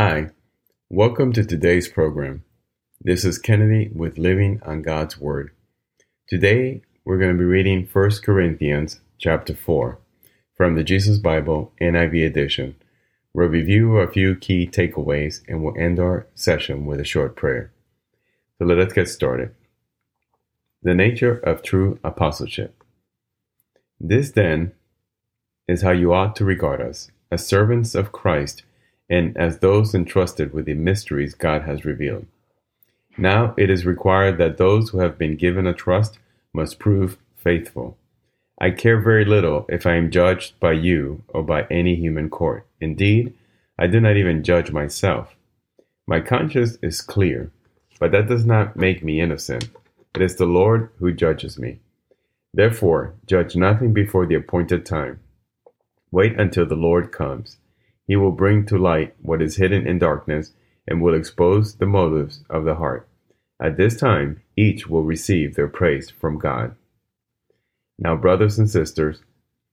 Hi, welcome to today's program. This is Kennedy with Living on God's Word. Today we're going to be reading 1 Corinthians chapter 4 from the Jesus Bible NIV edition. We'll review a few key takeaways and we'll end our session with a short prayer. So let us get started. The nature of true apostleship. This then is how you ought to regard us as servants of Christ and as those entrusted with the mysteries God has revealed. Now it is required that those who have been given a trust must prove faithful. I care very little if I am judged by you or by any human court. Indeed, I do not even judge myself. My conscience is clear, but that does not make me innocent. It is the Lord who judges me. Therefore, judge nothing before the appointed time. Wait until the Lord comes. He will bring to light what is hidden in darkness and will expose the motives of the heart. At this time, each will receive their praise from God. Now, brothers and sisters,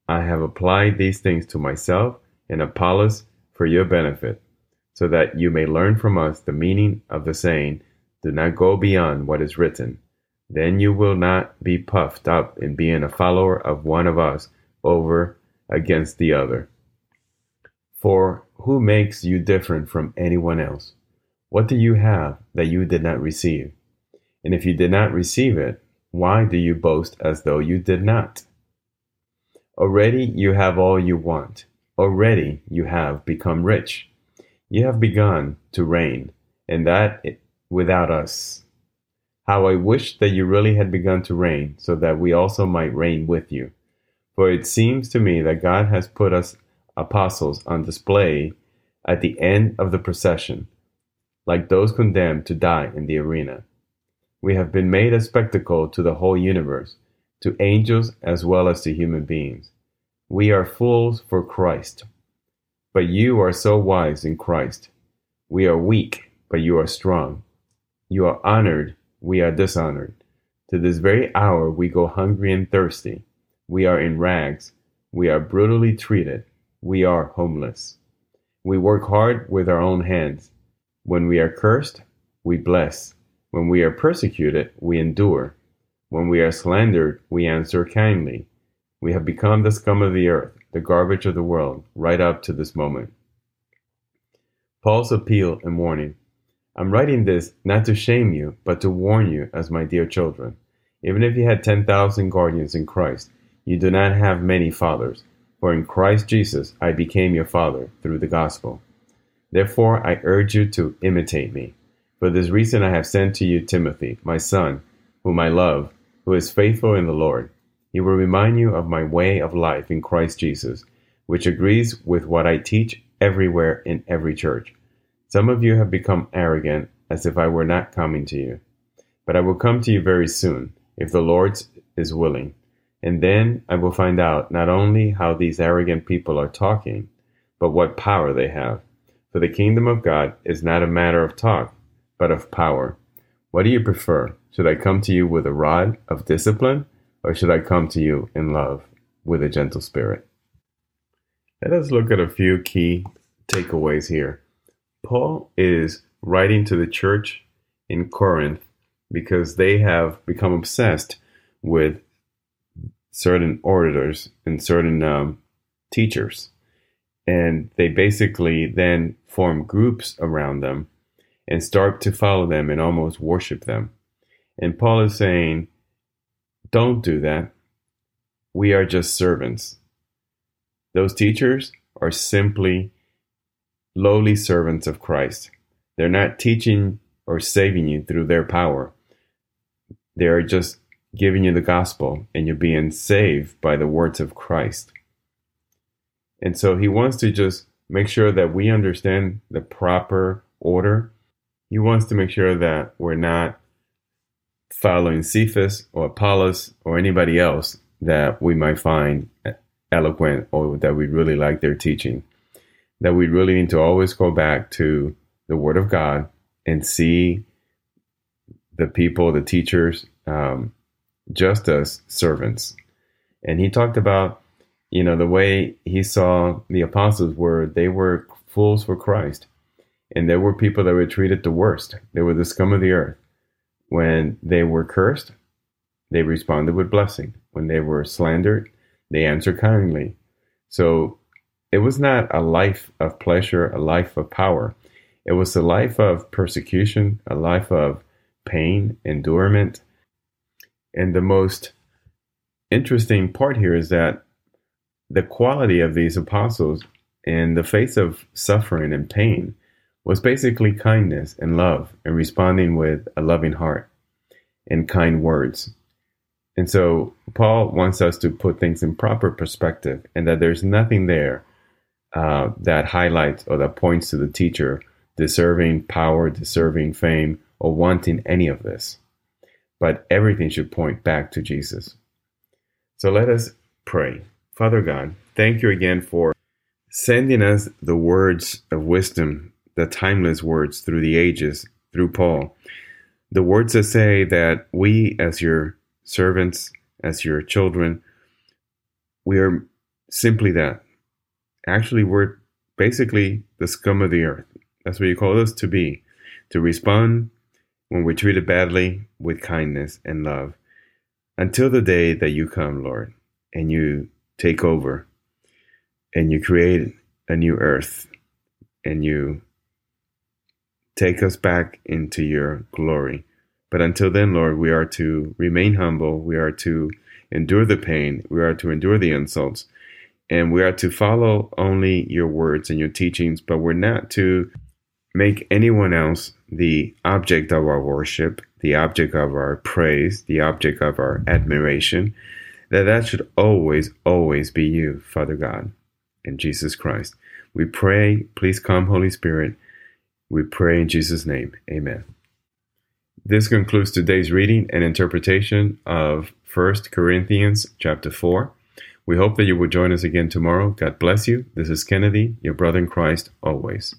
I have applied these things to myself and Apollos for your benefit, so that you may learn from us the meaning of the saying, Do not go beyond what is written. Then you will not be puffed up in being a follower of one of us over against the other. For who makes you different from anyone else? What do you have that you did not receive? And if you did not receive it, why do you boast as though you did not? Already you have all you want. Already you have become rich. You have begun to reign, and that without us. How I wish that you really had begun to reign, so that we also might reign with you. For it seems to me that God has put us apostles on display at the end of the procession, like those condemned to die in the arena. We have been made a spectacle to the whole universe, to angels as well as to human beings. We are fools for Christ, but you are so wise in Christ. We are weak, but you are strong. You are honored, we are dishonored. To this very hour we go hungry and thirsty. We are in rags. We are brutally treated we are homeless. We work hard with our own hands. When we are cursed, we bless. When we are persecuted, we endure. When we are slandered, we answer kindly. We have become the scum of the earth, the garbage of the world, right up to this moment. Paul's appeal and warning. I'm writing this not to shame you, but to warn you as my dear children. Even if you had 10,000 guardians in Christ, you do not have many fathers. For in Christ Jesus I became your father through the gospel. Therefore I urge you to imitate me. For this reason I have sent to you Timothy, my son, whom I love, who is faithful in the Lord. He will remind you of my way of life in Christ Jesus, which agrees with what I teach everywhere in every church. Some of you have become arrogant, as if I were not coming to you. But I will come to you very soon, if the Lord is willing. And then I will find out not only how these arrogant people are talking, but what power they have. For the kingdom of God is not a matter of talk, but of power. What do you prefer? Should I come to you with a rod of discipline, or should I come to you in love with a gentle spirit? Let us look at a few key takeaways here. Paul is writing to the church in Corinth because they have become obsessed with certain orators and certain um, teachers. And they basically then form groups around them and start to follow them and almost worship them. And Paul is saying, don't do that. We are just servants. Those teachers are simply lowly servants of Christ. They're not teaching or saving you through their power. They are just giving you the gospel and you're being saved by the words of Christ. And so he wants to just make sure that we understand the proper order. He wants to make sure that we're not following Cephas or Apollos or anybody else that we might find eloquent or that we really like their teaching. That we really need to always go back to the Word of God and see the people, the teachers, um, just as servants. And he talked about, you know, the way he saw the apostles were, they were fools for Christ. And there were people that were treated the worst. They were the scum of the earth. When they were cursed, they responded with blessing. When they were slandered, they answered kindly. So it was not a life of pleasure, a life of power. It was a life of persecution, a life of pain, endurement. And the most interesting part here is that the quality of these apostles in the face of suffering and pain was basically kindness and love and responding with a loving heart and kind words. And so Paul wants us to put things in proper perspective and that there's nothing there uh, that highlights or that points to the teacher deserving power, deserving fame, or wanting any of this. But everything should point back to Jesus. So let us pray. Father God, thank you again for sending us the words of wisdom, the timeless words through the ages, through Paul. The words that say that we, as your servants, as your children, we are simply that. Actually, we're basically the scum of the earth. That's what you call us to be, to respond when we're treated badly with kindness and love until the day that you come, Lord, and you take over and you create a new earth and you take us back into your glory. But until then, Lord, we are to remain humble. We are to endure the pain. We are to endure the insults. And we are to follow only your words and your teachings, but we're not to make anyone else the object of our worship, the object of our praise, the object of our admiration that that should always, always be you, Father God, in Jesus Christ. We pray, please come, Holy Spirit. We pray in Jesus' name. Amen. This concludes today's reading and interpretation of 1 Corinthians chapter 4. We hope that you will join us again tomorrow. God bless you. This is Kennedy, your brother in Christ, always.